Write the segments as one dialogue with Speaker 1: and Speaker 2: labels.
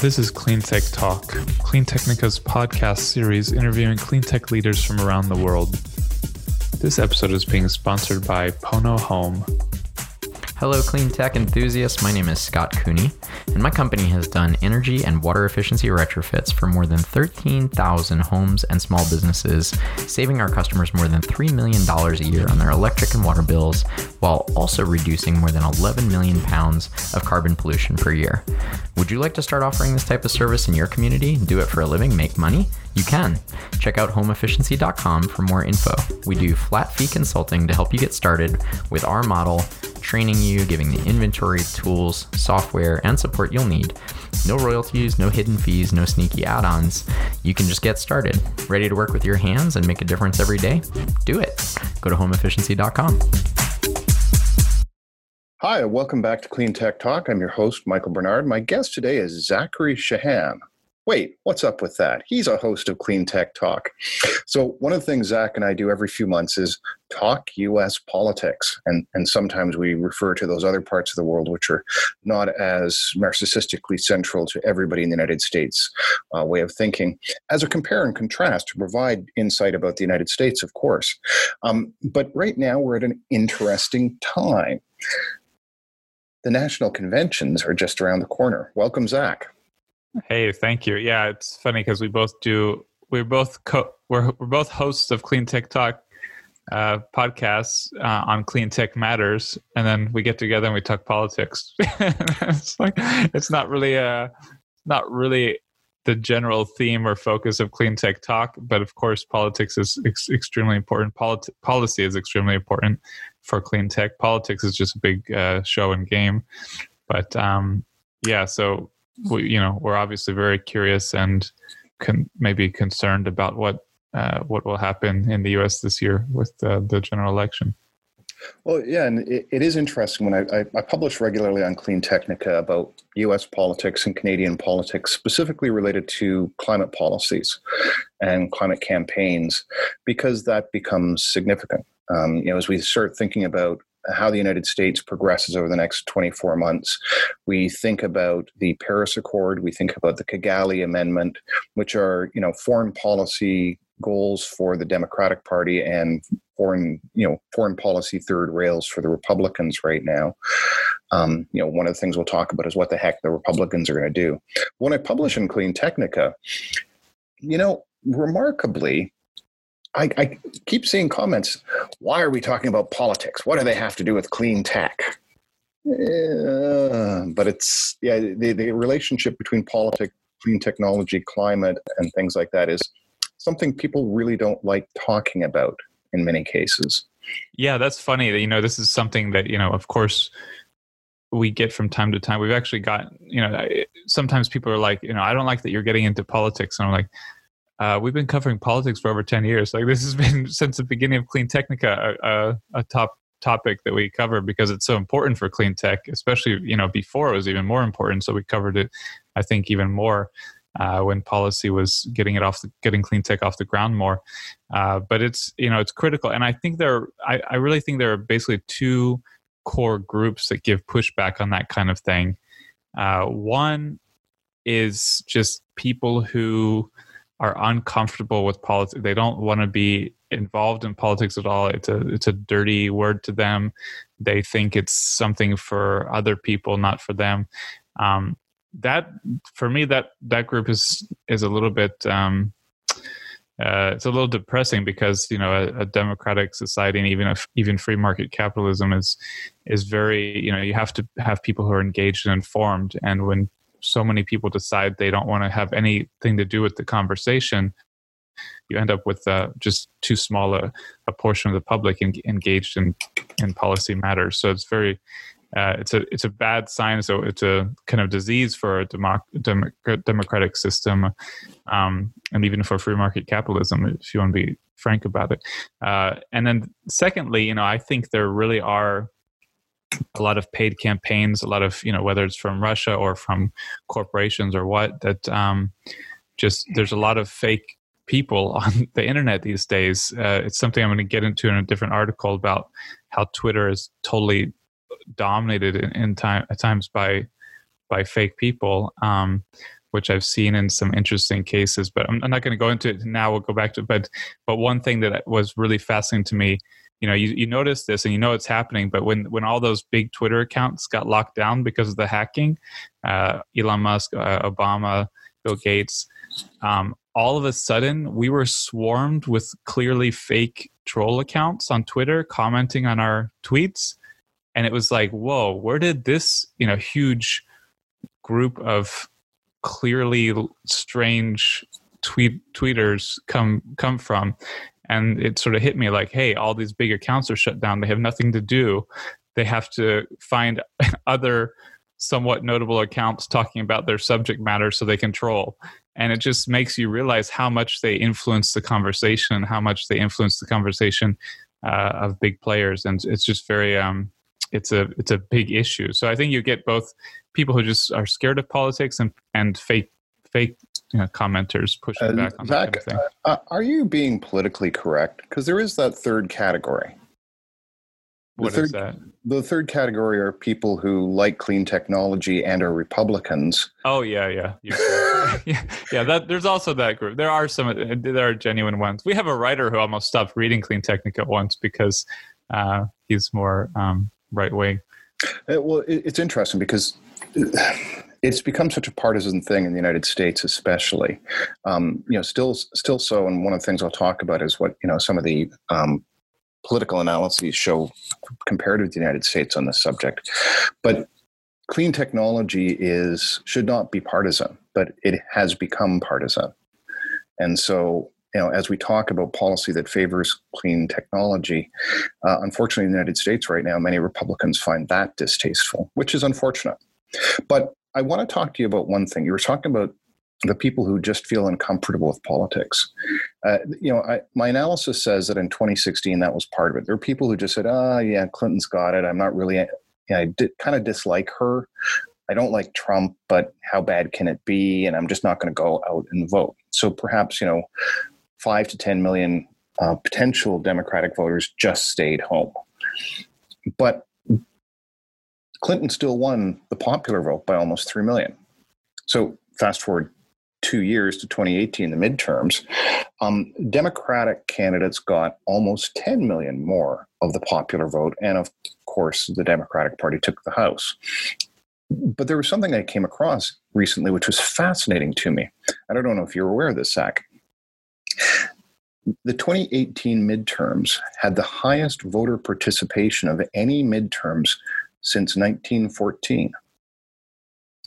Speaker 1: This is Clean Tech Talk, Clean Technica's podcast series interviewing clean tech leaders from around the world. This episode is being sponsored by Pono Home.
Speaker 2: Hello, clean tech enthusiasts. My name is Scott Cooney, and my company has done energy and water efficiency retrofits for more than 13,000 homes and small businesses, saving our customers more than $3 million a year on their electric and water bills, while also reducing more than 11 million pounds of carbon pollution per year. Would you like to start offering this type of service in your community? Do it for a living, make money? You can. Check out homeefficiency.com for more info. We do flat fee consulting to help you get started with our model, training you, giving the inventory, tools, software, and support you'll need. No royalties, no hidden fees, no sneaky add ons. You can just get started. Ready to work with your hands and make a difference every day? Do it. Go to homeefficiency.com.
Speaker 3: Hi, welcome back to Clean Tech Talk. I'm your host, Michael Barnard. My guest today is Zachary Shahan. Wait, what's up with that? He's a host of Clean Tech Talk. So, one of the things Zach and I do every few months is talk US politics. And, and sometimes we refer to those other parts of the world which are not as narcissistically central to everybody in the United States uh, way of thinking, as a compare and contrast to provide insight about the United States, of course. Um, but right now, we're at an interesting time. The national conventions are just around the corner. Welcome, Zach.
Speaker 1: Hey, thank you. Yeah, it's funny because we both do. We're both co- we're we're both hosts of Clean Tech Talk uh, podcasts uh, on Clean Tech Matters, and then we get together and we talk politics. it's like it's not really a not really the general theme or focus of Clean Tech Talk, but of course, politics is ex- extremely important. Polit- policy is extremely important for clean tech. Politics is just a big uh, show and game, but um, yeah, so we, you know, we're obviously very curious and maybe concerned about what uh, what will happen in the U.S. this year with uh, the general election.
Speaker 3: Well, yeah, and it, it is interesting when I, I, I, publish regularly on Clean Technica about U.S. politics and Canadian politics, specifically related to climate policies and climate campaigns, because that becomes significant. Um, you know, as we start thinking about how the United States progresses over the next 24 months. We think about the Paris Accord, we think about the Kigali Amendment, which are, you know, foreign policy goals for the Democratic Party and foreign, you know, foreign policy third rails for the Republicans right now. Um, you know, one of the things we'll talk about is what the heck the Republicans are going to do. When I publish in Clean Technica, you know, remarkably, I, I keep seeing comments. Why are we talking about politics? What do they have to do with clean tech? Uh, but it's yeah, the, the relationship between politics, clean technology, climate, and things like that is something people really don't like talking about in many cases.
Speaker 1: Yeah, that's funny. You know, this is something that you know, of course, we get from time to time. We've actually got you know, sometimes people are like, you know, I don't like that you're getting into politics, and I'm like, uh, we've been covering politics for over 10 years. Like this has been since the beginning of Clean Technica, a, a, a, top topic that we cover because it's so important for clean tech, especially, you know, before it was even more important. So we covered it, I think, even more uh, when policy was getting it off, the, getting clean tech off the ground more. Uh, but it's, you know, it's critical. And I think there, I, I really think there are basically two core groups that give pushback on that kind of thing. Uh, one is just people who, are uncomfortable with politics. They don't want to be involved in politics at all. It's a it's a dirty word to them. They think it's something for other people, not for them. Um, that for me, that that group is is a little bit. Um, uh, it's a little depressing because you know a, a democratic society and even a, even free market capitalism is is very you know you have to have people who are engaged and informed and when so many people decide they don't want to have anything to do with the conversation, you end up with uh, just too small a, a, portion of the public en- engaged in, in policy matters. So it's very, uh, it's a it's a bad sign. So it's a kind of disease for a democ- dem- democratic system, um, and even for free market capitalism, if you want to be frank about it. Uh, and then secondly, you know, I think there really are a lot of paid campaigns, a lot of you know whether it's from Russia or from corporations or what that um, just there's a lot of fake people on the internet these days. Uh, it's something I'm going to get into in a different article about how Twitter is totally dominated in, in time at times by by fake people. Um, which I've seen in some interesting cases. But I'm, I'm not going to go into it now. We'll go back to it. But but one thing that was really fascinating to me, you know, you, you notice this and you know it's happening. But when when all those big Twitter accounts got locked down because of the hacking, uh, Elon Musk, uh, Obama, Bill Gates, um, all of a sudden we were swarmed with clearly fake troll accounts on Twitter commenting on our tweets. And it was like, whoa, where did this, you know, huge group of clearly strange tweet tweeters come come from? And it sort of hit me like, hey, all these big accounts are shut down. They have nothing to do. They have to find other somewhat notable accounts talking about their subject matter so they control and it just makes you realize how much they influence the conversation and how much they influence the conversation uh, of big players and it's just very um, it's a it's a big issue so i think you get both people who just are scared of politics and and fake fake you know, commenters pushing uh, back on Zach, that kind of thing.
Speaker 3: Uh, are you being politically correct because there is that third category
Speaker 1: what
Speaker 3: third,
Speaker 1: is that?
Speaker 3: The third category are people who like clean technology and are Republicans.
Speaker 1: Oh yeah, yeah, yeah, yeah. That there's also that group. There are some. There are genuine ones. We have a writer who almost stopped reading Clean Technica once because uh, he's more um, right wing.
Speaker 3: Uh, well, it, it's interesting because it's become such a partisan thing in the United States, especially. Um, you know, still, still so. And one of the things I'll talk about is what you know some of the um, political analyses show compared with the United States on this subject. But clean technology is should not be partisan, but it has become partisan. And so, you know, as we talk about policy that favors clean technology, uh, unfortunately, in the United States right now, many Republicans find that distasteful, which is unfortunate. But I want to talk to you about one thing. You were talking about the people who just feel uncomfortable with politics. Uh, you know, I, my analysis says that in 2016 that was part of it. There are people who just said, "Oh, yeah, Clinton's got it. I'm not really. You know, I did, kind of dislike her. I don't like Trump, but how bad can it be? And I'm just not going to go out and vote." So perhaps you know, five to 10 million uh, potential Democratic voters just stayed home, but Clinton still won the popular vote by almost three million. So fast forward two years to 2018, the midterms, um, Democratic candidates got almost 10 million more of the popular vote. And of course, the Democratic Party took the House. But there was something I came across recently which was fascinating to me. I don't know if you're aware of this, Zach. The 2018 midterms had the highest voter participation of any midterms since 1914.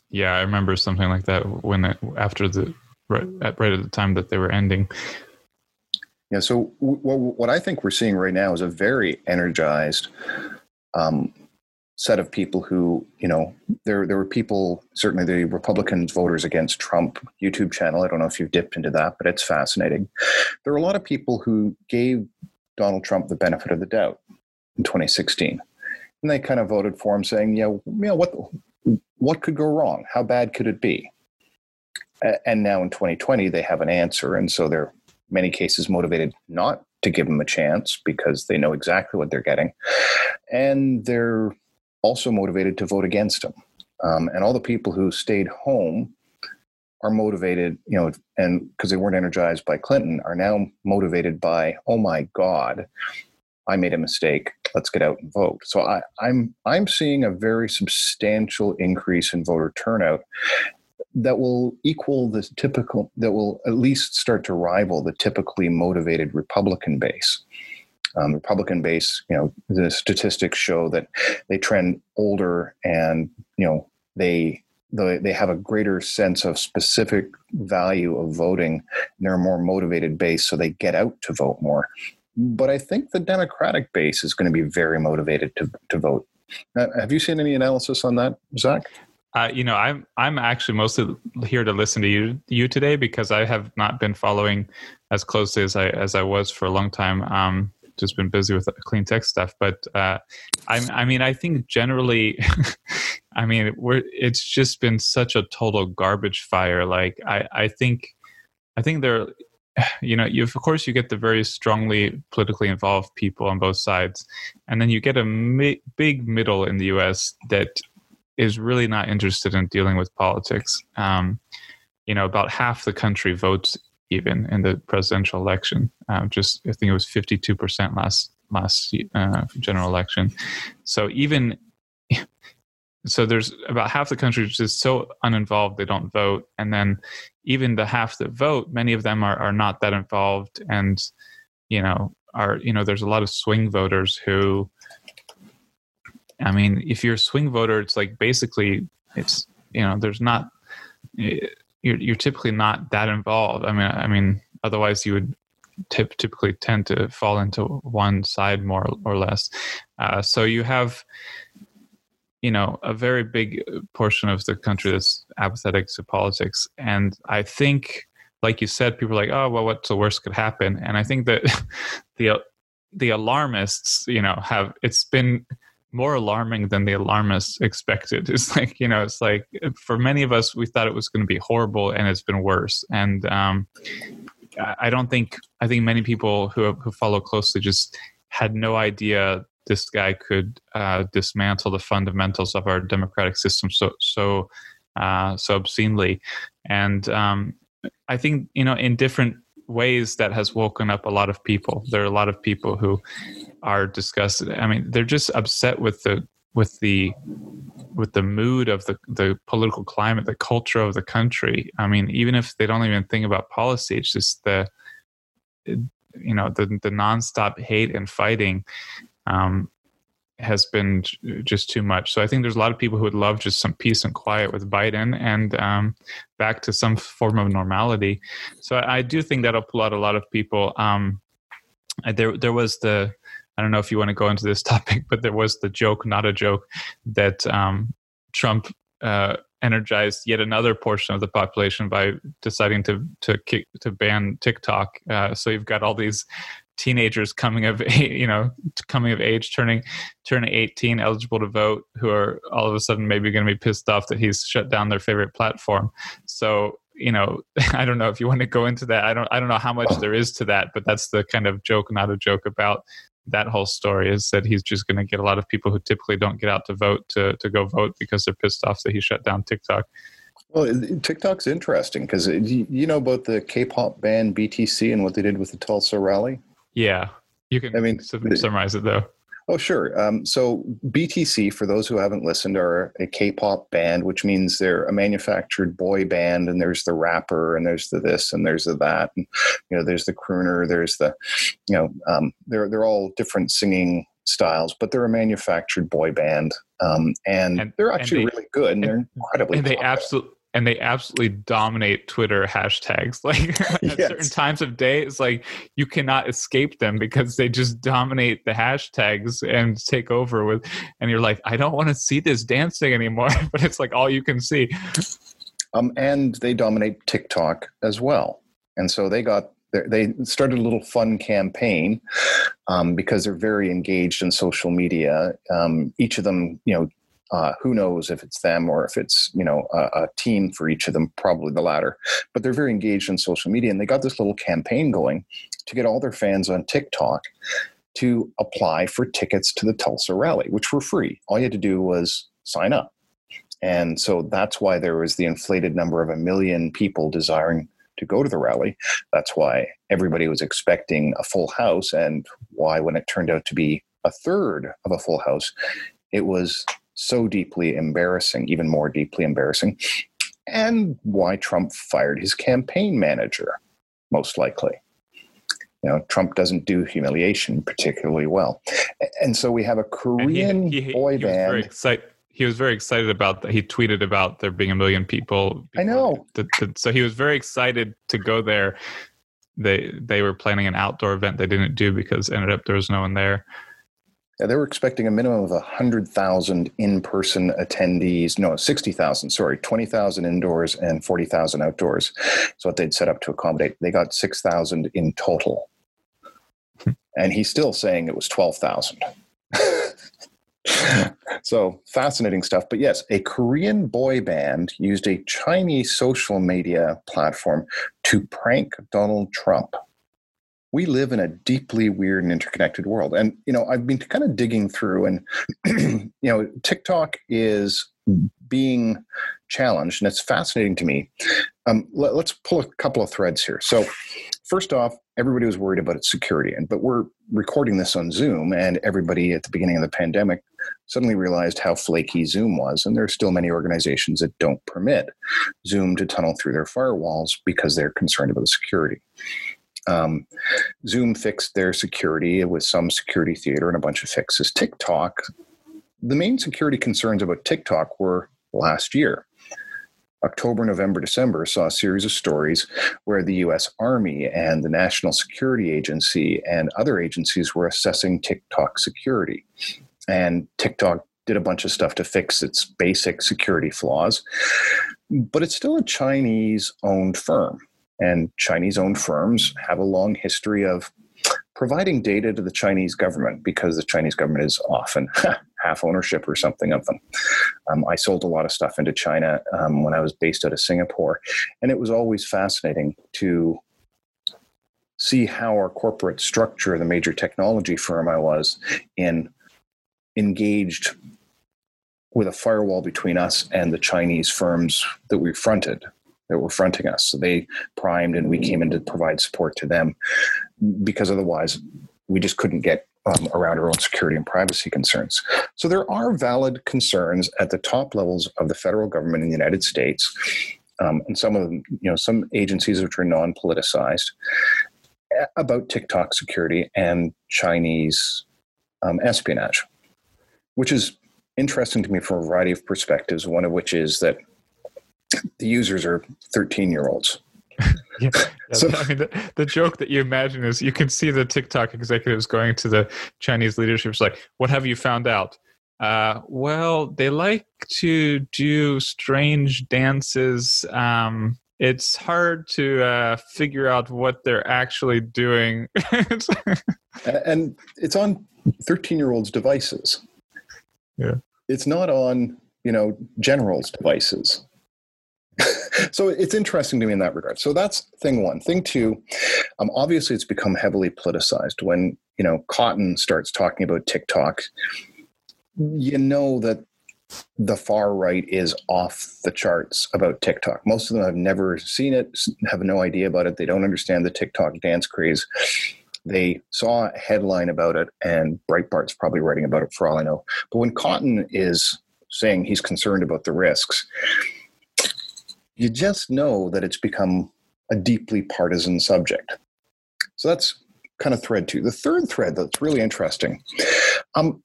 Speaker 1: Yeah, I remember something like that when it, after the right at, right at the time that they were ending.
Speaker 3: Yeah. So w- what I think we're seeing right now is a very energized um, set of people who, you know, there there were people certainly the Republicans voters against Trump YouTube channel. I don't know if you've dipped into that, but it's fascinating. There are a lot of people who gave Donald Trump the benefit of the doubt in 2016 and they kind of voted for him, saying, "Yeah, you know what? what could go wrong? How bad could it be? And now in 2020, they have an answer. And so they're many cases motivated not to give him a chance because they know exactly what they're getting. And they're also motivated to vote against him. Um, and all the people who stayed home are motivated, you know, and because they weren't energized by Clinton, are now motivated by, oh my God, I made a mistake. Let's get out and vote. So I, I'm I'm seeing a very substantial increase in voter turnout that will equal the typical that will at least start to rival the typically motivated Republican base. Um, Republican base, you know, the statistics show that they trend older and you know they they have a greater sense of specific value of voting. they're a more motivated base, so they get out to vote more but I think the Democratic base is going to be very motivated to, to vote. Uh, have you seen any analysis on that, Zach?
Speaker 1: Uh, you know, I'm I'm actually mostly here to listen to you you today because I have not been following as closely as I as I was for a long time. Um, just been busy with clean tech stuff, but uh, I I mean I think generally, I mean it's just been such a total garbage fire. Like I I think I think there you know, you of course you get the very strongly politically involved people on both sides, and then you get a mi- big middle in the U.S. that is really not interested in dealing with politics. Um, you know about half the country votes even in the presidential election. Um, just I think it was fifty two percent last last uh, general election. So even so, there's about half the country which is so uninvolved they don't vote, and then even the half that vote, many of them are are not that involved, and you know are you know there's a lot of swing voters who. I mean, if you're a swing voter, it's like basically it's you know there's not you're you're typically not that involved. I mean, I mean, otherwise you would tip, typically tend to fall into one side more or less. Uh, so you have, you know, a very big portion of the country that's apathetic to politics, and I think, like you said, people are like, oh well, what's the worst could happen? And I think that the the alarmists, you know, have it's been more alarming than the alarmists expected. It's like, you know, it's like for many of us, we thought it was going to be horrible and it's been worse. And um, I don't think, I think many people who, who follow closely just had no idea this guy could uh, dismantle the fundamentals of our democratic system so, so, uh, so obscenely. And um, I think, you know, in different ways that has woken up a lot of people. There are a lot of people who are disgusted. I mean, they're just upset with the with the with the mood of the the political climate, the culture of the country. I mean, even if they don't even think about policy, it's just the you know the the nonstop hate and fighting um, has been just too much. So I think there's a lot of people who would love just some peace and quiet with Biden and um, back to some form of normality. So I, do think that'll pull out a lot of people. Um, there, there was the I don't know if you want to go into this topic, but there was the joke, not a joke, that um, Trump uh, energized yet another portion of the population by deciding to to kick, to ban TikTok. Uh, so you've got all these teenagers coming of you know coming of age turning turning 18 eligible to vote who are all of a sudden maybe going to be pissed off that he's shut down their favorite platform so you know i don't know if you want to go into that i don't i don't know how much there is to that but that's the kind of joke not a joke about that whole story is that he's just going to get a lot of people who typically don't get out to vote to, to go vote because they're pissed off that he shut down TikTok.
Speaker 3: Well, TikTok's interesting because you know about the K-pop band BTS and what they did with the Tulsa rally.
Speaker 1: Yeah, you can. I mean, summarize it though.
Speaker 3: Oh, sure. Um, so BTS, for those who haven't listened, are a K-pop band, which means they're a manufactured boy band, and there's the rapper, and there's the this, and there's the that, and you know, there's the crooner, there's the, you know, um, they're they're all different singing styles, but they're a manufactured boy band, um, and, and, they're actually and they, really good, and, and they're incredibly.
Speaker 1: And they absolutely and they absolutely dominate Twitter hashtags. Like at yes. certain times of day, it's like you cannot escape them because they just dominate the hashtags and take over with. And you're like, I don't want to see this dancing anymore, but it's like all you can see.
Speaker 3: Um, and they dominate TikTok as well. And so they got they started a little fun campaign um, because they're very engaged in social media. Um, each of them, you know, uh, who knows if it's them or if it's you know a, a, team for each of them? Probably the latter. But they're very engaged in social media, and they got this little campaign going to get all their fans on TikTok to apply for tickets to the Tulsa rally, which were free. All you had to do was sign up, and so that's why there was the inflated number of a million people desiring to go to the rally. That's why everybody was expecting a full house, and why when it turned out to be a third of a full house, it was so deeply embarrassing, even more deeply embarrassing, and why Trump fired his campaign manager, most likely. You know, Trump doesn't do humiliation particularly well. And so we have a Korean he, he, boy he band.
Speaker 1: Excited, he was very excited about that. He tweeted about there being a million people.
Speaker 3: I know.
Speaker 1: To, to, so he was very excited to go there. They they were planning an outdoor event they didn't do because ended up there was no one there
Speaker 3: they were expecting a minimum of 100,000 in person attendees. No, 60,000, sorry, 20,000 indoors and 40,000 outdoors. So what they'd set up to accommodate. They got 6,000 in total. Hmm. and he's still saying it was 12,000. so fascinating stuff. But yes, a Korean boy band used a Chinese social media platform to prank Donald Trump we live in a deeply weird and interconnected world. And, you know, I've been kind of digging through and, you know, TikTok is being challenged. And it's fascinating to me Um, let, us pull a couple of threads here. So, first off, everybody was worried about its security, and but we're recording this on Zoom, and everybody at the beginning of the pandemic suddenly realized how flaky Zoom was, and there are still many organizations that don't permit Zoom to tunnel through their firewalls because they're concerned about the security. Um, Zoom fixed their security with some security theater and a bunch of fixes. TikTok, the main security concerns about TikTok were last year. October, November, December saw a series of stories where the US Army and the National Security Agency and other agencies were assessing TikTok security. And TikTok did a bunch of stuff to fix its basic security flaws, but it's still a Chinese owned firm. And Chinese owned firms have a long history of providing data to the Chinese government because the Chinese government is often half ownership or something of them. Um, I sold a lot of stuff into China um, when I was based out of Singapore, and it was always fascinating to see how our corporate structure, the major technology firm I was in, engaged with a firewall between us and the Chinese firms that we fronted that were fronting us. So they primed and we came in to provide support to them because otherwise we just couldn't get um, around our own security and privacy concerns. So there are valid concerns at the top levels of the federal government in the United States, um, and some of them, you know, some agencies which are non-politicized about TikTok security and Chinese um, espionage, which is interesting to me from a variety of perspectives. One of which is that the users are 13 year olds.
Speaker 1: yeah, so, I mean, the, the joke that you imagine is you can see the TikTok executives going to the Chinese leadership. Like, what have you found out? Uh, well, they like to do strange dances. Um, it's hard to uh, figure out what they're actually doing.
Speaker 3: and it's on 13 year olds' devices.
Speaker 1: Yeah.
Speaker 3: It's not on, you know, generals' devices. So it's interesting to me in that regard. So that's thing one. Thing two, um, obviously it's become heavily politicized. When you know Cotton starts talking about TikTok, you know that the far right is off the charts about TikTok. Most of them have never seen it, have no idea about it. They don't understand the TikTok dance craze. They saw a headline about it, and Breitbart's probably writing about it for all I know. But when Cotton is saying he's concerned about the risks, you just know that it's become a deeply partisan subject. So that's kind of thread two. The third thread that's really interesting um,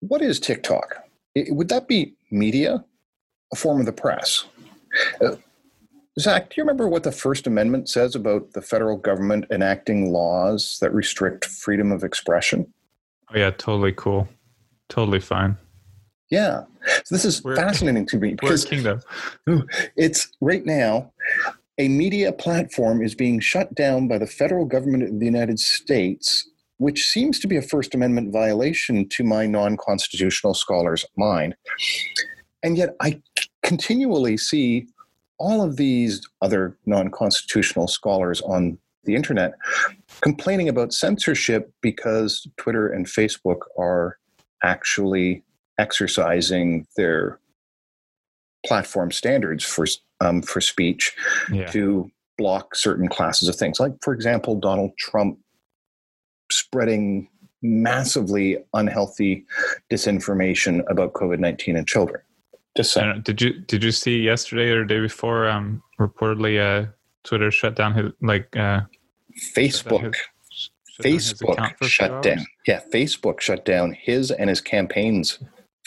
Speaker 3: what is TikTok? It, would that be media, a form of the press? Uh, Zach, do you remember what the First Amendment says about the federal government enacting laws that restrict freedom of expression?
Speaker 1: Oh, yeah, totally cool. Totally fine.
Speaker 3: Yeah. So this is we're, fascinating to me because
Speaker 1: kingdom.
Speaker 3: it's right now a media platform is being shut down by the federal government of the United States, which seems to be a First Amendment violation to my non constitutional scholar's mind. And yet I continually see all of these other non constitutional scholars on the internet complaining about censorship because Twitter and Facebook are actually exercising their platform standards for um, for speech yeah. to block certain classes of things, like for example, Donald Trump spreading massively unhealthy disinformation about COVID nineteen in children.
Speaker 1: Just saying. Did you did you see yesterday or the day before? Um, reportedly, uh, Twitter shut down his like uh,
Speaker 3: Facebook. Facebook shut down. Yeah, Facebook shut down his and his campaign's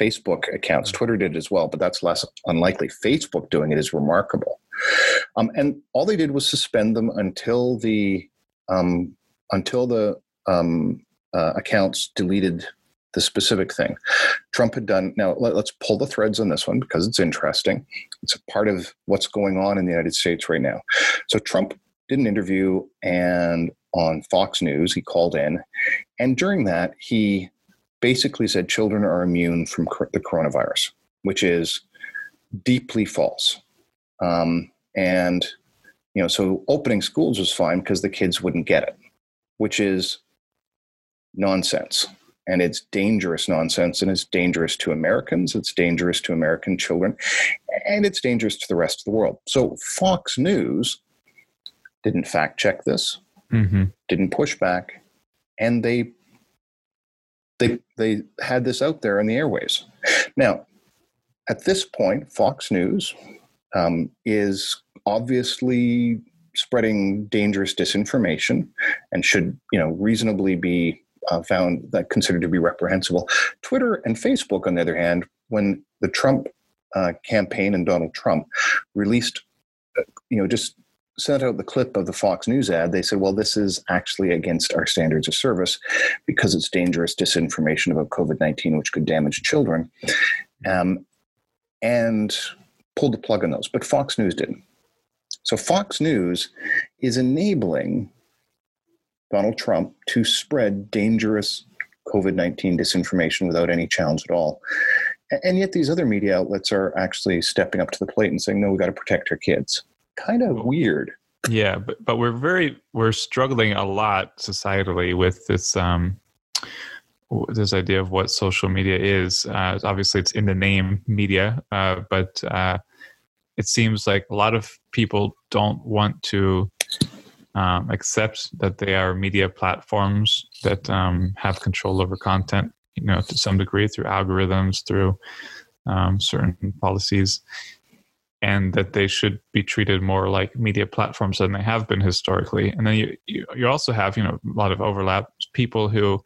Speaker 3: Facebook accounts. Twitter did as well, but that's less unlikely. Facebook doing it is remarkable. Um, and all they did was suspend them until the um, until the um, uh, accounts deleted the specific thing. Trump had done. Now let, us pull the threads on this one because it's interesting. It's a part of what's going on in the United States right now. So Trump did an interview and on Fox News he called in, and during that he basically said children are immune from the coronavirus, which is deeply false. Um, and you know, so opening schools was fine because the kids wouldn't get it, which is nonsense. and it's dangerous nonsense and it's dangerous to Americans, it's dangerous to American children, and it's dangerous to the rest of the world. So Fox News didn't fact check this, mm-hmm. didn't push back, and they they they had this out there in the airways. Now, at this point, Fox News um, is obviously spreading dangerous disinformation and should you know reasonably be uh, found that considered to be reprehensible. Twitter and Facebook, on the other hand, when the Trump uh, campaign and Donald Trump released, uh, you know, just sent out the clip of the Fox News ad, they said, well, this is actually against our standards of service because it's dangerous disinformation about COVID 19, which could damage children. Um, and pulled the plug on those. But Fox News didn't. So Fox News is enabling Donald Trump to spread dangerous COVID 19 disinformation without any challenge at all. And yet, these other media outlets are actually stepping up to the plate and saying, no, we got to protect our kids. Kind of weird.
Speaker 1: Yeah, but, but we're very, we're struggling a lot societally with this. Um, this idea of what social media is. Uh, obviously, it's in the name media, uh, but uh, it seems like a lot of people don't want to um, accept that they are media platforms that um, have control over content, you know, to some degree through algorithms, through um, certain policies, and that they should be treated more like media platforms than they have been historically. And then you you, you also have you know a lot of overlap. People who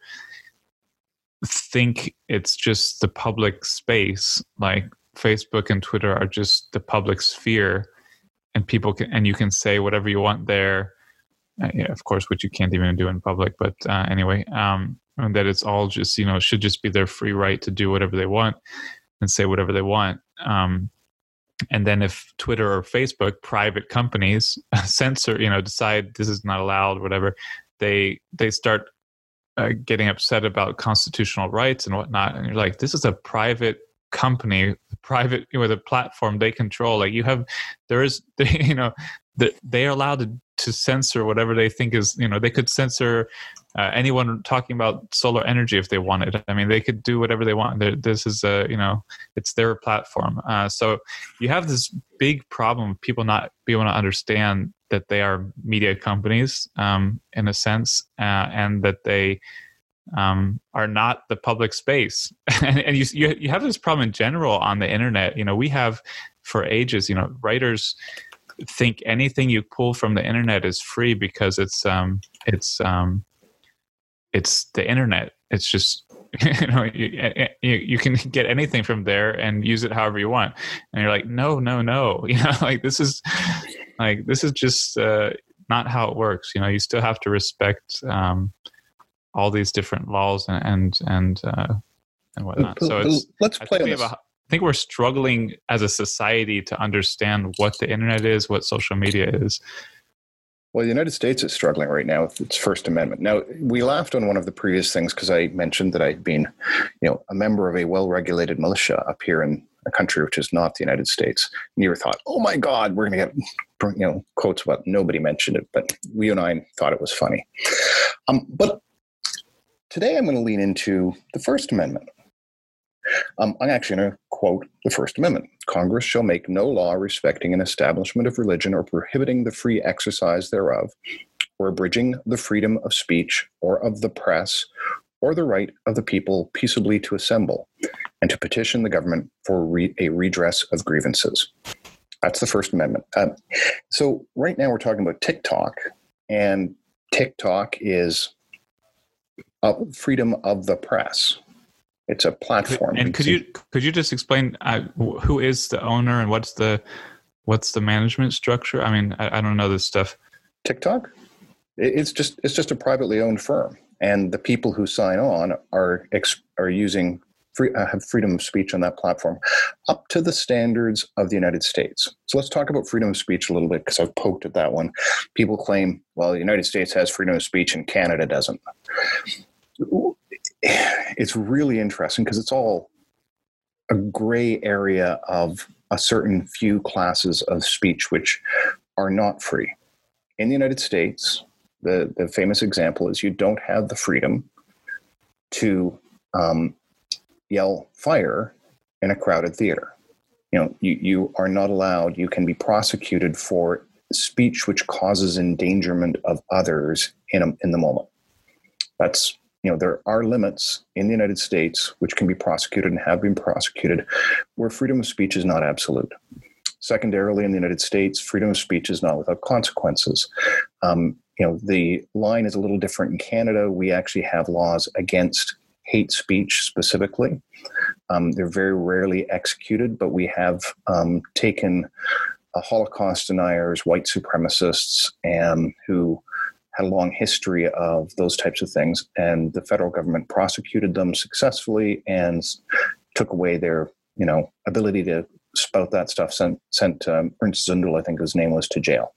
Speaker 1: think it's just the public space, like Facebook and Twitter are just the public sphere, and people can and you can say whatever you want there uh, yeah, of course, which you can't even do in public. But uh, anyway, um, and that it's all just you know should just be their free right to do whatever they want and say whatever they want. Um, and then if Twitter or Facebook, private companies, censor, you know, decide this is not allowed, whatever, they they start uh, getting upset about constitutional rights and whatnot. And you're like, this is a private company, private with a platform they control. Like you have, there is, you know, that they are allowed to to censor whatever they think is you know they could censor uh, anyone talking about solar energy if they wanted. I mean they could do whatever they want. They're, this is a you know it's their platform. Uh, so you have this big problem of people not being able to understand that they are media companies um, in a sense uh, and that they um, are not the public space. And, and you, you you have this problem in general on the internet. You know we have for ages you know writers think anything you pull from the internet is free because it's um it's um it's the internet. It's just you know you, you, you can get anything from there and use it however you want. And you're like no no no. You know like this is like this is just uh, not how it works. You know you still have to respect um, all these different laws and and and, uh, and whatnot. So it's
Speaker 3: let's play on this.
Speaker 1: I think we're struggling as a society to understand what the internet is, what social media is.
Speaker 3: Well, the United States is struggling right now with its First Amendment. Now, we laughed on one of the previous things because I mentioned that I'd been, you know, a member of a well-regulated militia up here in a country which is not the United States. And you thought, "Oh my God, we're going to get, you know, quotes about." Nobody mentioned it, but we and I thought it was funny. Um, but today, I'm going to lean into the First Amendment. Um, I'm actually going to quote the First Amendment Congress shall make no law respecting an establishment of religion or prohibiting the free exercise thereof, or abridging the freedom of speech or of the press, or the right of the people peaceably to assemble and to petition the government for re- a redress of grievances. That's the First Amendment. Um, so, right now we're talking about TikTok, and TikTok is freedom of the press. It's a platform.
Speaker 1: And could you could you just explain uh, who is the owner and what's the what's the management structure? I mean, I, I don't know this stuff.
Speaker 3: TikTok, it's just it's just a privately owned firm, and the people who sign on are are using free, uh, have freedom of speech on that platform, up to the standards of the United States. So let's talk about freedom of speech a little bit because I've poked at that one. People claim, well, the United States has freedom of speech and Canada doesn't it's really interesting because it's all a gray area of a certain few classes of speech which are not free. In the United States, the, the famous example is you don't have the freedom to um, yell fire in a crowded theater. You know, you, you are not allowed, you can be prosecuted for speech which causes endangerment of others in, a, in the moment. That's, you know, there are limits in the United States which can be prosecuted and have been prosecuted where freedom of speech is not absolute. Secondarily, in the United States, freedom of speech is not without consequences. Um, you know, the line is a little different in Canada. We actually have laws against hate speech specifically. Um, they're very rarely executed, but we have um, taken uh, Holocaust deniers, white supremacists, and who had a long history of those types of things, and the federal government prosecuted them successfully and took away their, you know, ability to spout that stuff. Sent sent um, Ernst Zundel, I think his name was, to jail.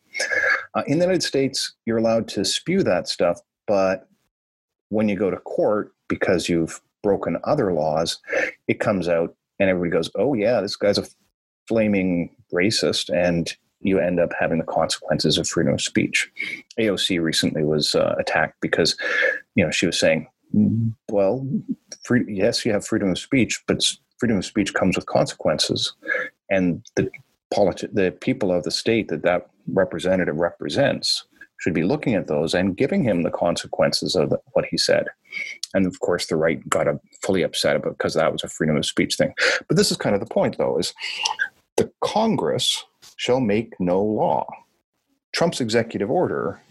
Speaker 3: Uh, in the United States, you're allowed to spew that stuff, but when you go to court, because you've broken other laws, it comes out and everybody goes, oh, yeah, this guy's a flaming racist. And you end up having the consequences of freedom of speech. AOC recently was uh, attacked because, you know, she was saying, well, free, yes, you have freedom of speech, but freedom of speech comes with consequences. And the politi- the people of the state that that representative represents should be looking at those and giving him the consequences of the, what he said. And of course, the right got a, fully upset about because that was a freedom of speech thing. But this is kind of the point, though, is the Congress shall make no law. Trump's executive order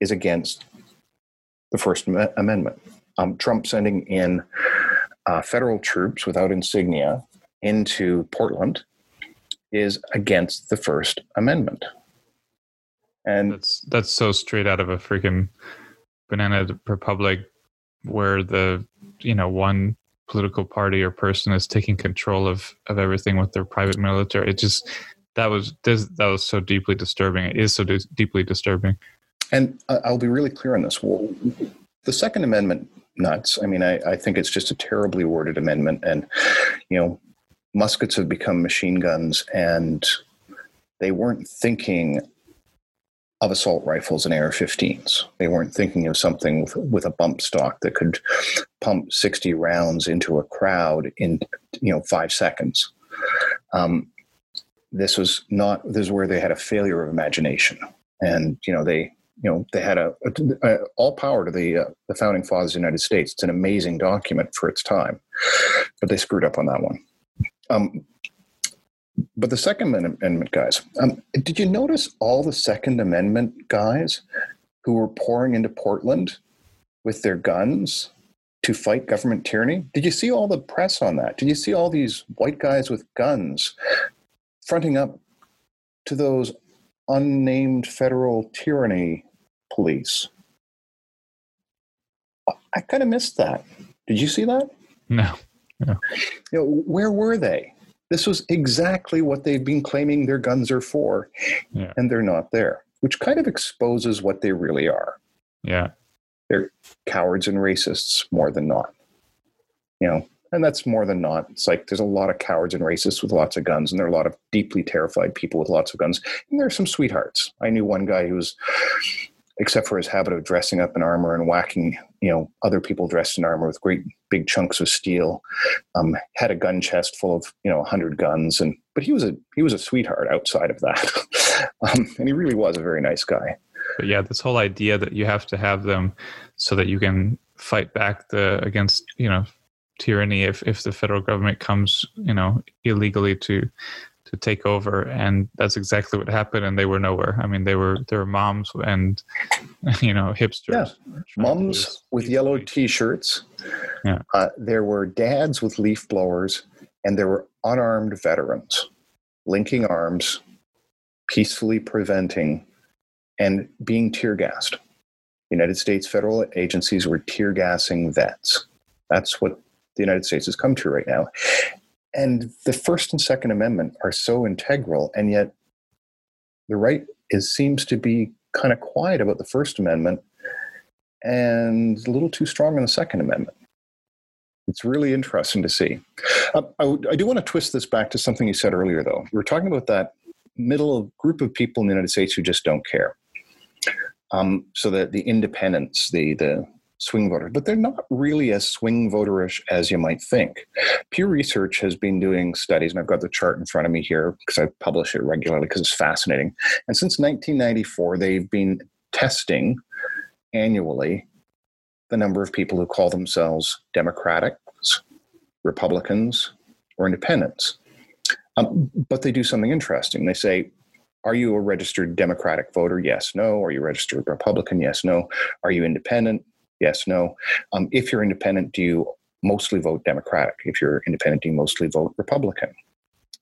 Speaker 3: is against the First Amendment. Um, Trump sending in uh, federal troops without insignia into Portland is against the First Amendment. And
Speaker 1: that's that's so straight out of a freaking banana republic where the you know one political party or person is taking control of of everything with their private military. It just that was that was so deeply disturbing. It is so deeply disturbing.
Speaker 3: And I'll be really clear on this. Well, the Second Amendment nuts. I mean, I, I think it's just a terribly worded amendment, and you know, muskets have become machine guns, and they weren't thinking of assault rifles and AR-15s. They weren't thinking of something with, with, a bump stock that could pump 60 rounds into a crowd in you know five seconds. Um, this was not. This is where they had a failure of imagination, and you know they you know they had a, a, a all power to the uh, the founding fathers of the United States. It's an amazing document for its time, but they screwed up on that one. Um, but the Second Amendment guys, um, did you notice all the Second Amendment guys who were pouring into Portland with their guns to fight government tyranny? Did you see all the press on that? Did you see all these white guys with guns fronting up to those unnamed federal tyranny police? I kind of missed that. Did you see that?
Speaker 1: No. no.
Speaker 3: You know, where were they? This was exactly what they've been claiming their guns are for, yeah. and they're not there, which kind of exposes what they really are.
Speaker 1: Yeah.
Speaker 3: They're cowards and racists more than not. You know, and that's more than not. It's like there's a lot of cowards and racists with lots of guns, and there are a lot of deeply terrified people with lots of guns, and there are some sweethearts. I knew one guy who was except for his habit of dressing up in armor and whacking, you know, other people dressed in armor with great big chunks of steel. Um, had a gun chest full of, you know, hundred guns, and but he was a he was a sweetheart outside of that, um, and he really was a very nice guy.
Speaker 1: But yeah, this whole idea that you have to have them so that you can fight back the against, you know, tyranny if if the federal government comes, you know, illegally to to take over, and that's exactly what happened. And they were nowhere. I mean, they were they were moms and you know hipsters.
Speaker 3: Yeah, moms with yellow T-shirts.
Speaker 1: Yeah,
Speaker 3: uh, there were dads with leaf blowers, and there were unarmed veterans linking arms, peacefully preventing and being tear gassed. United States federal agencies were tear gassing vets. That's what the United States has come to right now. And the First and Second Amendment are so integral, and yet the right is seems to be kind of quiet about the First Amendment and a little too strong on the Second Amendment. It's really interesting to see. Uh, I, I, do want to twist this back to something you said earlier, though. We were talking about that middle group of people in the United States who just don't care. Um, so that the independents, the the swing voters, but they're not really as swing voterish as you might think. Pew Research has been doing studies, and I've got the chart in front of me here because I publish it regularly because it's fascinating. And since 1994, they've been testing annually the number of people who call themselves Democrats, Republicans, or Independents. Um, but they do something interesting. They say, Are you a registered Democratic voter? Yes, no. Are you registered Republican? Yes, no. Are you independent? Yes, no. Um, if you're independent, do you mostly vote Democratic? If you're independent, do you mostly vote Republican?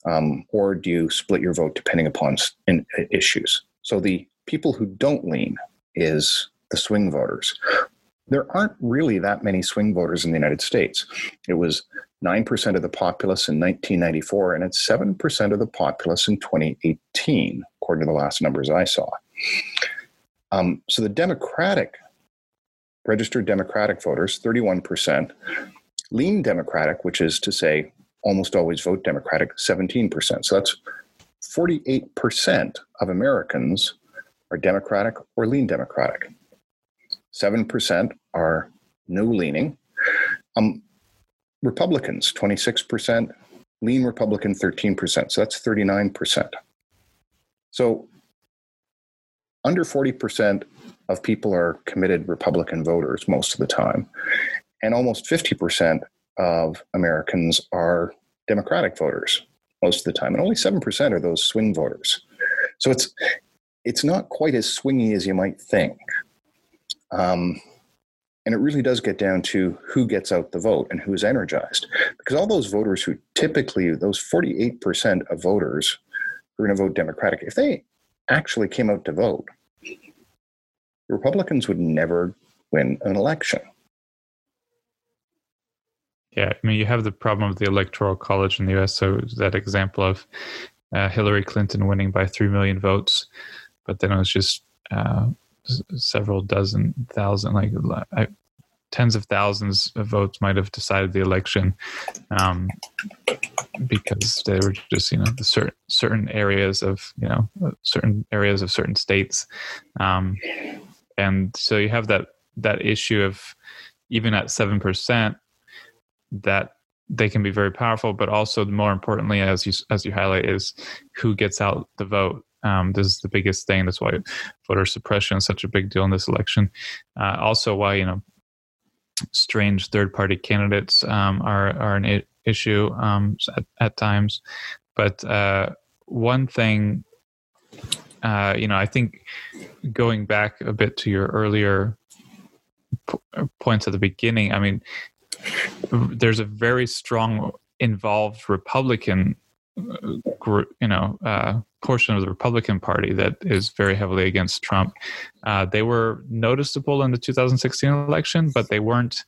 Speaker 3: Um, or do you split your vote depending upon in, uh, issues? So the people who don't lean is the swing voters. There aren't really that many swing voters in the United States. It was 9% of the populace in 1994, and it's 7% of the populace in 2018, according to the last numbers I saw. Um, so the Democratic, registered Democratic voters, 31%, lean Democratic, which is to say almost always vote Democratic, 17%. So that's 48% of Americans are Democratic or lean Democratic. 7% are no leaning. Um, Republicans, 26%, lean Republican, 13%. So that's 39%. So under 40% of people are committed Republican voters most of the time. And almost 50% of Americans are Democratic voters most of the time. And only 7% are those swing voters. So it's it's not quite as swingy as you might think. Um, and it really does get down to who gets out the vote and who's energized. Because all those voters who typically, those 48% of voters who are going to vote Democratic, if they actually came out to vote, Republicans would never win an election.
Speaker 1: Yeah, I mean, you have the problem of the electoral college in the U.S. So that example of uh, Hillary Clinton winning by three million votes, but then it was just uh, several dozen thousand, like I, tens of thousands of votes might have decided the election um, because they were just you know the certain certain areas of you know certain areas of certain states um, and so you have that that issue of even at seven percent that they can be very powerful but also more importantly as you as you highlight is who gets out the vote um, this is the biggest thing. That's why voter suppression is such a big deal in this election. Uh, also, why you know strange third-party candidates um, are are an I- issue um, at, at, times. But uh, one thing, uh, you know, I think going back a bit to your earlier p- points at the beginning, I mean, there's a very strong involved Republican group, you know, uh, portion of the Republican Party that is very heavily against Trump. Uh, they were noticeable in the 2016 election, but they weren't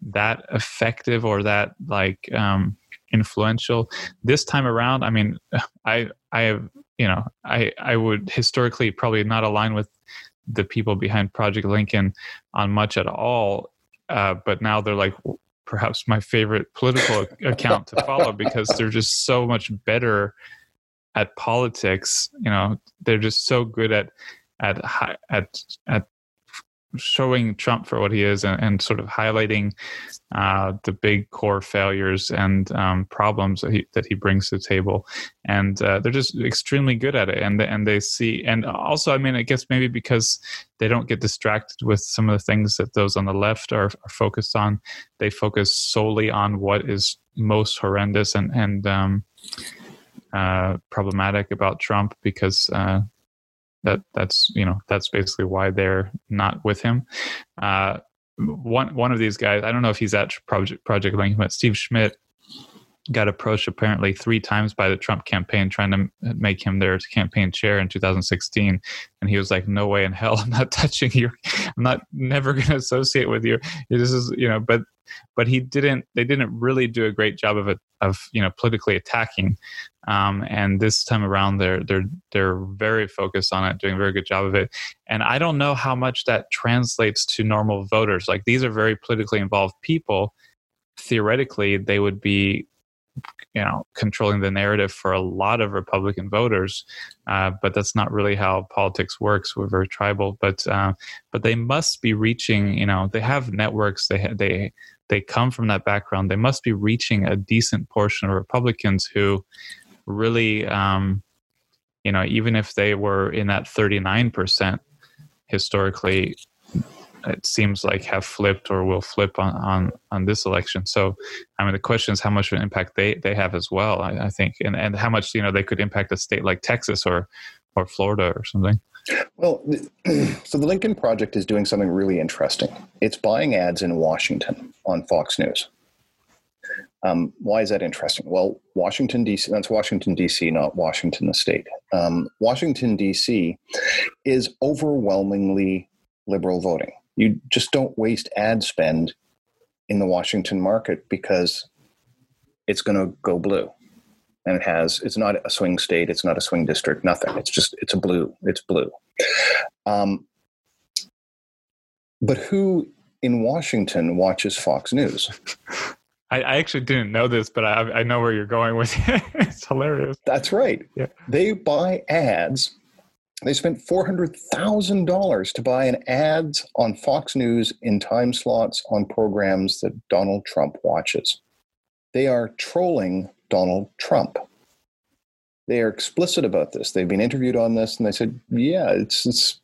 Speaker 1: that effective or that like um, influential. This time around, I mean, I I have you know I I would historically probably not align with the people behind Project Lincoln on much at all. Uh, but now they're like perhaps my favorite political account to follow because they're just so much better at politics. You know, they're just so good at at at at showing Trump for what he is and, and sort of highlighting uh, the big core failures and um, problems that he that he brings to the table, and uh, they're just extremely good at it. And and they see, and also, I mean, I guess maybe because they don't get distracted with some of the things that those on the left are, are focused on. They focus solely on what is most horrendous and and um, uh, problematic about Trump because uh, that that's you know that's basically why they're not with him. Uh, one one of these guys, I don't know if he's at Project Project Lincoln, but Steve Schmidt got approached apparently three times by the Trump campaign trying to make him their campaign chair in 2016, and he was like, "No way in hell, I'm not touching you. I'm not never going to associate with you." This is you know, but but he didn't. They didn't really do a great job of it of you know politically attacking. Um, and this time around, they're they're they're very focused on it, doing a very good job of it. And I don't know how much that translates to normal voters. Like these are very politically involved people. Theoretically, they would be you know controlling the narrative for a lot of Republican voters. Uh, but that's not really how politics works. We're very tribal, but uh, but they must be reaching. You know, they have networks. They they they come from that background. They must be reaching a decent portion of Republicans who really, um, you know, even if they were in that thirty nine percent historically it seems like have flipped or will flip on, on, on this election. So, I mean, the question is how much of an impact they, they have as well, I, I think, and, and how much, you know, they could impact a state like Texas or, or Florida or something.
Speaker 3: Well, so the Lincoln Project is doing something really interesting. It's buying ads in Washington on Fox News. Um, why is that interesting? Well, Washington, D.C., that's Washington, D.C., not Washington, the state. Um, Washington, D.C. is overwhelmingly liberal voting. You just don't waste ad spend in the Washington market because it's going to go blue. And it has, it's not a swing state, it's not a swing district, nothing. It's just, it's a blue, it's blue. Um, but who in Washington watches Fox News?
Speaker 1: I, I, actually didn't know this, but I, I know where you're going with it. it's hilarious.
Speaker 3: That's right. Yeah. They buy ads they spent $400,000 to buy an ads on Fox News in time slots on programs that Donald Trump watches. They are trolling Donald Trump. They are explicit about this. They've been interviewed on this and they said, yeah, it's, it's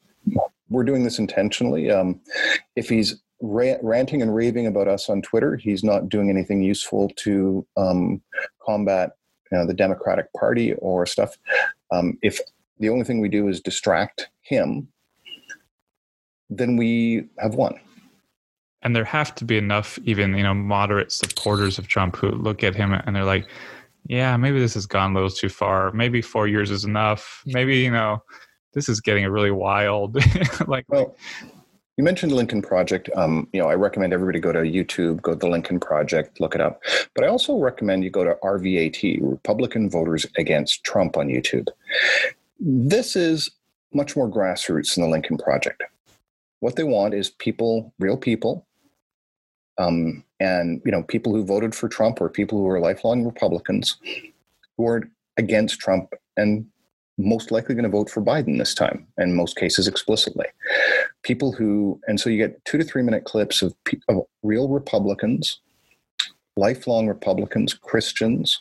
Speaker 3: we're doing this intentionally. Um, if he's ranting and raving about us on Twitter, he's not doing anything useful to um, combat you know, the Democratic Party or stuff. Um, if the only thing we do is distract him, then we have won.
Speaker 1: And there have to be enough, even you know, moderate supporters of Trump who look at him and they're like, "Yeah, maybe this has gone a little too far. Maybe four years is enough. Maybe you know, this is getting really wild." like,
Speaker 3: well, you mentioned the Lincoln Project. Um, you know, I recommend everybody go to YouTube, go to the Lincoln Project, look it up. But I also recommend you go to RVAT, Republican Voters Against Trump, on YouTube. This is much more grassroots than the Lincoln Project. What they want is people, real people, um, and you know, people who voted for Trump or people who are lifelong Republicans who are against Trump and most likely going to vote for Biden this time, in most cases explicitly. People who, and so you get two to three minute clips of, of real Republicans, lifelong Republicans, Christians,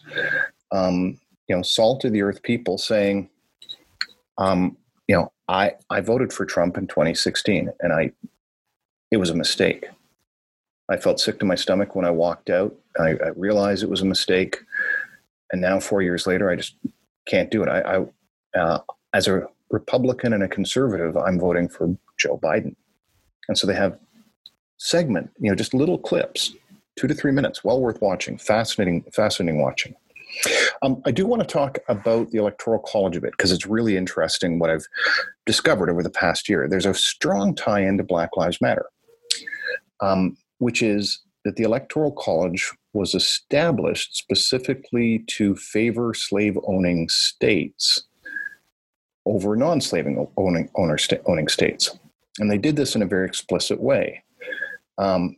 Speaker 3: um, you know, salt of the earth people saying, um, you know, I I voted for Trump in 2016, and I it was a mistake. I felt sick to my stomach when I walked out. I, I realized it was a mistake, and now four years later, I just can't do it. I, I uh, as a Republican and a conservative, I'm voting for Joe Biden, and so they have segment, you know, just little clips, two to three minutes, well worth watching. Fascinating, fascinating watching. Um, I do want to talk about the Electoral College a bit because it's really interesting what I've discovered over the past year. There's a strong tie into Black Lives Matter, um, which is that the Electoral College was established specifically to favor slave owning states over non-slaving owning, owner, owning states. And they did this in a very explicit way. Um,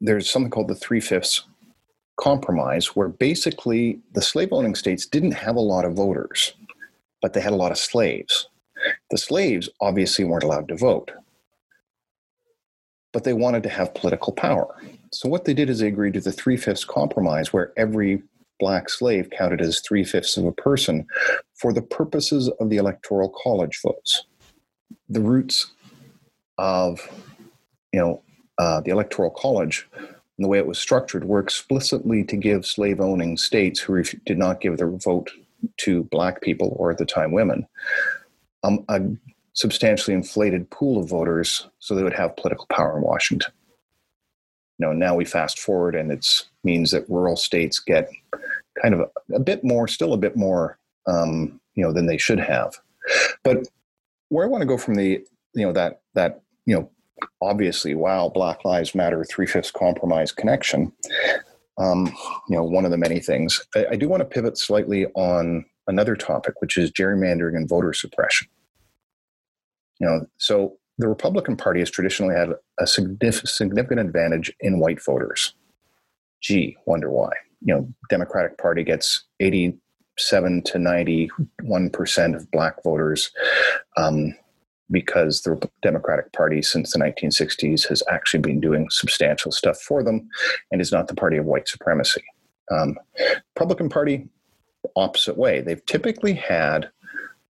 Speaker 3: there's something called the three fifths compromise where basically the slave owning states didn't have a lot of voters, but they had a lot of slaves. The slaves obviously weren't allowed to vote, but they wanted to have political power. So what they did is they agreed to the three fifths compromise where every black slave counted as three fifths of a person for the purposes of the electoral college votes. The roots of you know uh, the electoral college and the way it was structured were explicitly to give slave owning states who ref- did not give their vote to black people or at the time women um, a substantially inflated pool of voters so they would have political power in Washington. You know, now we fast forward and it means that rural states get kind of a, a bit more, still a bit more, um, you know, than they should have. But where I want to go from the, you know, that that you know obviously, wow, Black Lives Matter, three fifths compromise connection. Um, you know, one of the many things. I, I do want to pivot slightly on another topic, which is gerrymandering and voter suppression. You know, so the Republican Party has traditionally had a significant, significant advantage in white voters. Gee, wonder why. you know, Democratic Party gets 87 to 91 percent of black voters. Um, because the Democratic Party since the 1960s has actually been doing substantial stuff for them and is not the party of white supremacy. Um, Republican Party, opposite way. They've typically had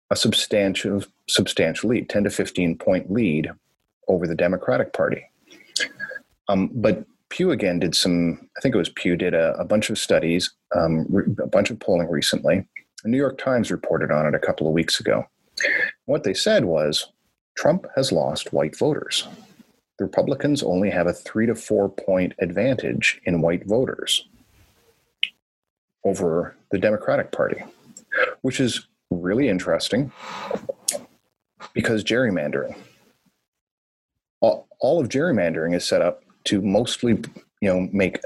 Speaker 3: a substantial substantial lead, 10 to 15 point lead over the Democratic Party. Um, but Pew again did some, I think it was Pew did a, a bunch of studies, um, re- a bunch of polling recently. The New York Times reported on it a couple of weeks ago. What they said was Trump has lost white voters. The Republicans only have a three to four point advantage in white voters over the Democratic Party, which is really interesting because gerrymandering. All, all of gerrymandering is set up to mostly, you know, make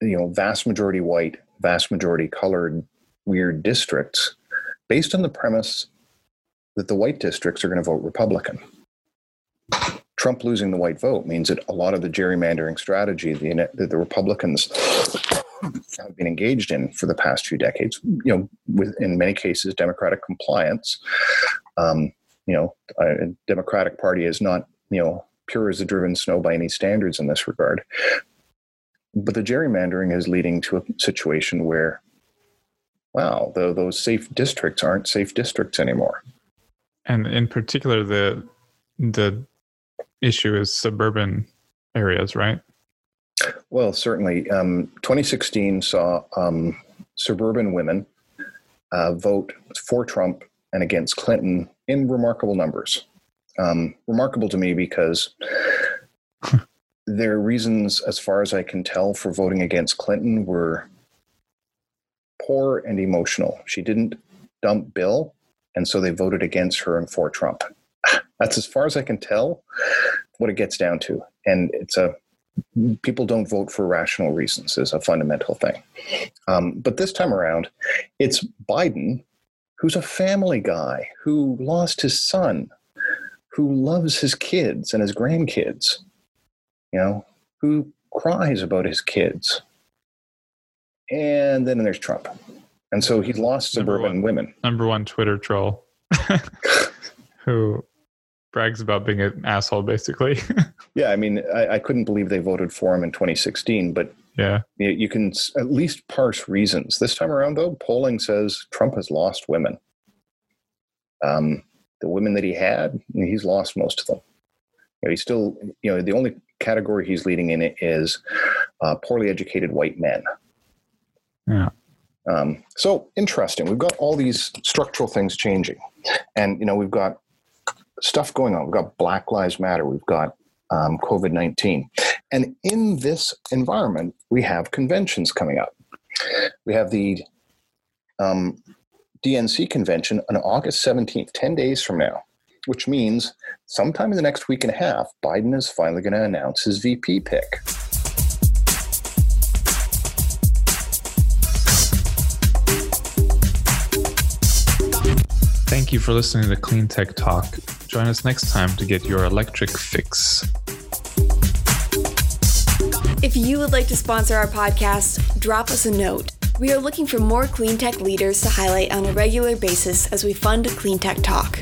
Speaker 3: you know vast majority white, vast majority colored, weird districts, based on the premise that the white districts are going to vote Republican. Trump losing the white vote means that a lot of the gerrymandering strategy the, that the Republicans have been engaged in for the past few decades, you know, with in many cases democratic compliance. Um, you know, a Democratic Party is not, you know, pure as the driven snow by any standards in this regard. But the gerrymandering is leading to a situation where, wow, the, those safe districts aren't safe districts anymore.
Speaker 1: And in particular, the the issue is suburban areas, right?
Speaker 3: Well, certainly. Um, 2016 saw um, suburban women uh, vote for Trump and against Clinton in remarkable numbers. Um, remarkable to me because their reasons, as far as I can tell, for voting against Clinton were poor and emotional. She didn't dump Bill, and so they voted against her and for Trump. That's as far as I can tell what it gets down to. And it's a people don't vote for rational reasons is a fundamental thing. Um, but this time around, it's Biden, who's a family guy who lost his son, who loves his kids and his grandkids, you know, who cries about his kids. And then there's Trump. And so he's lost suburban
Speaker 1: one,
Speaker 3: women.
Speaker 1: Number one Twitter troll who brags about being an asshole, basically.
Speaker 3: yeah, I mean, I, I, couldn't believe they voted for him in 2016, but
Speaker 1: yeah,
Speaker 3: you, you, can at least parse reasons. This time around, though, polling says Trump has lost women. Um, the women that he had, he's lost most of them. You know, he's still, you know, the only category he's leading in it is uh, poorly educated white men.
Speaker 1: Yeah.
Speaker 3: Um, so interesting. We've got all these structural things changing, and you know we've got stuff going on. We've got Black Lives Matter. We've got um, COVID nineteen, and in this environment, we have conventions coming up. We have the um, DNC convention on August seventeenth, ten days from now, which means sometime in the next week and a half, Biden is finally going to announce his VP pick.
Speaker 1: Thank you for listening to Clean Tech Talk. Join us next time to get your electric fix.
Speaker 4: If you would like to sponsor our podcast, drop us a note. We are looking for more clean tech leaders to highlight on a regular basis as we fund Clean Tech Talk.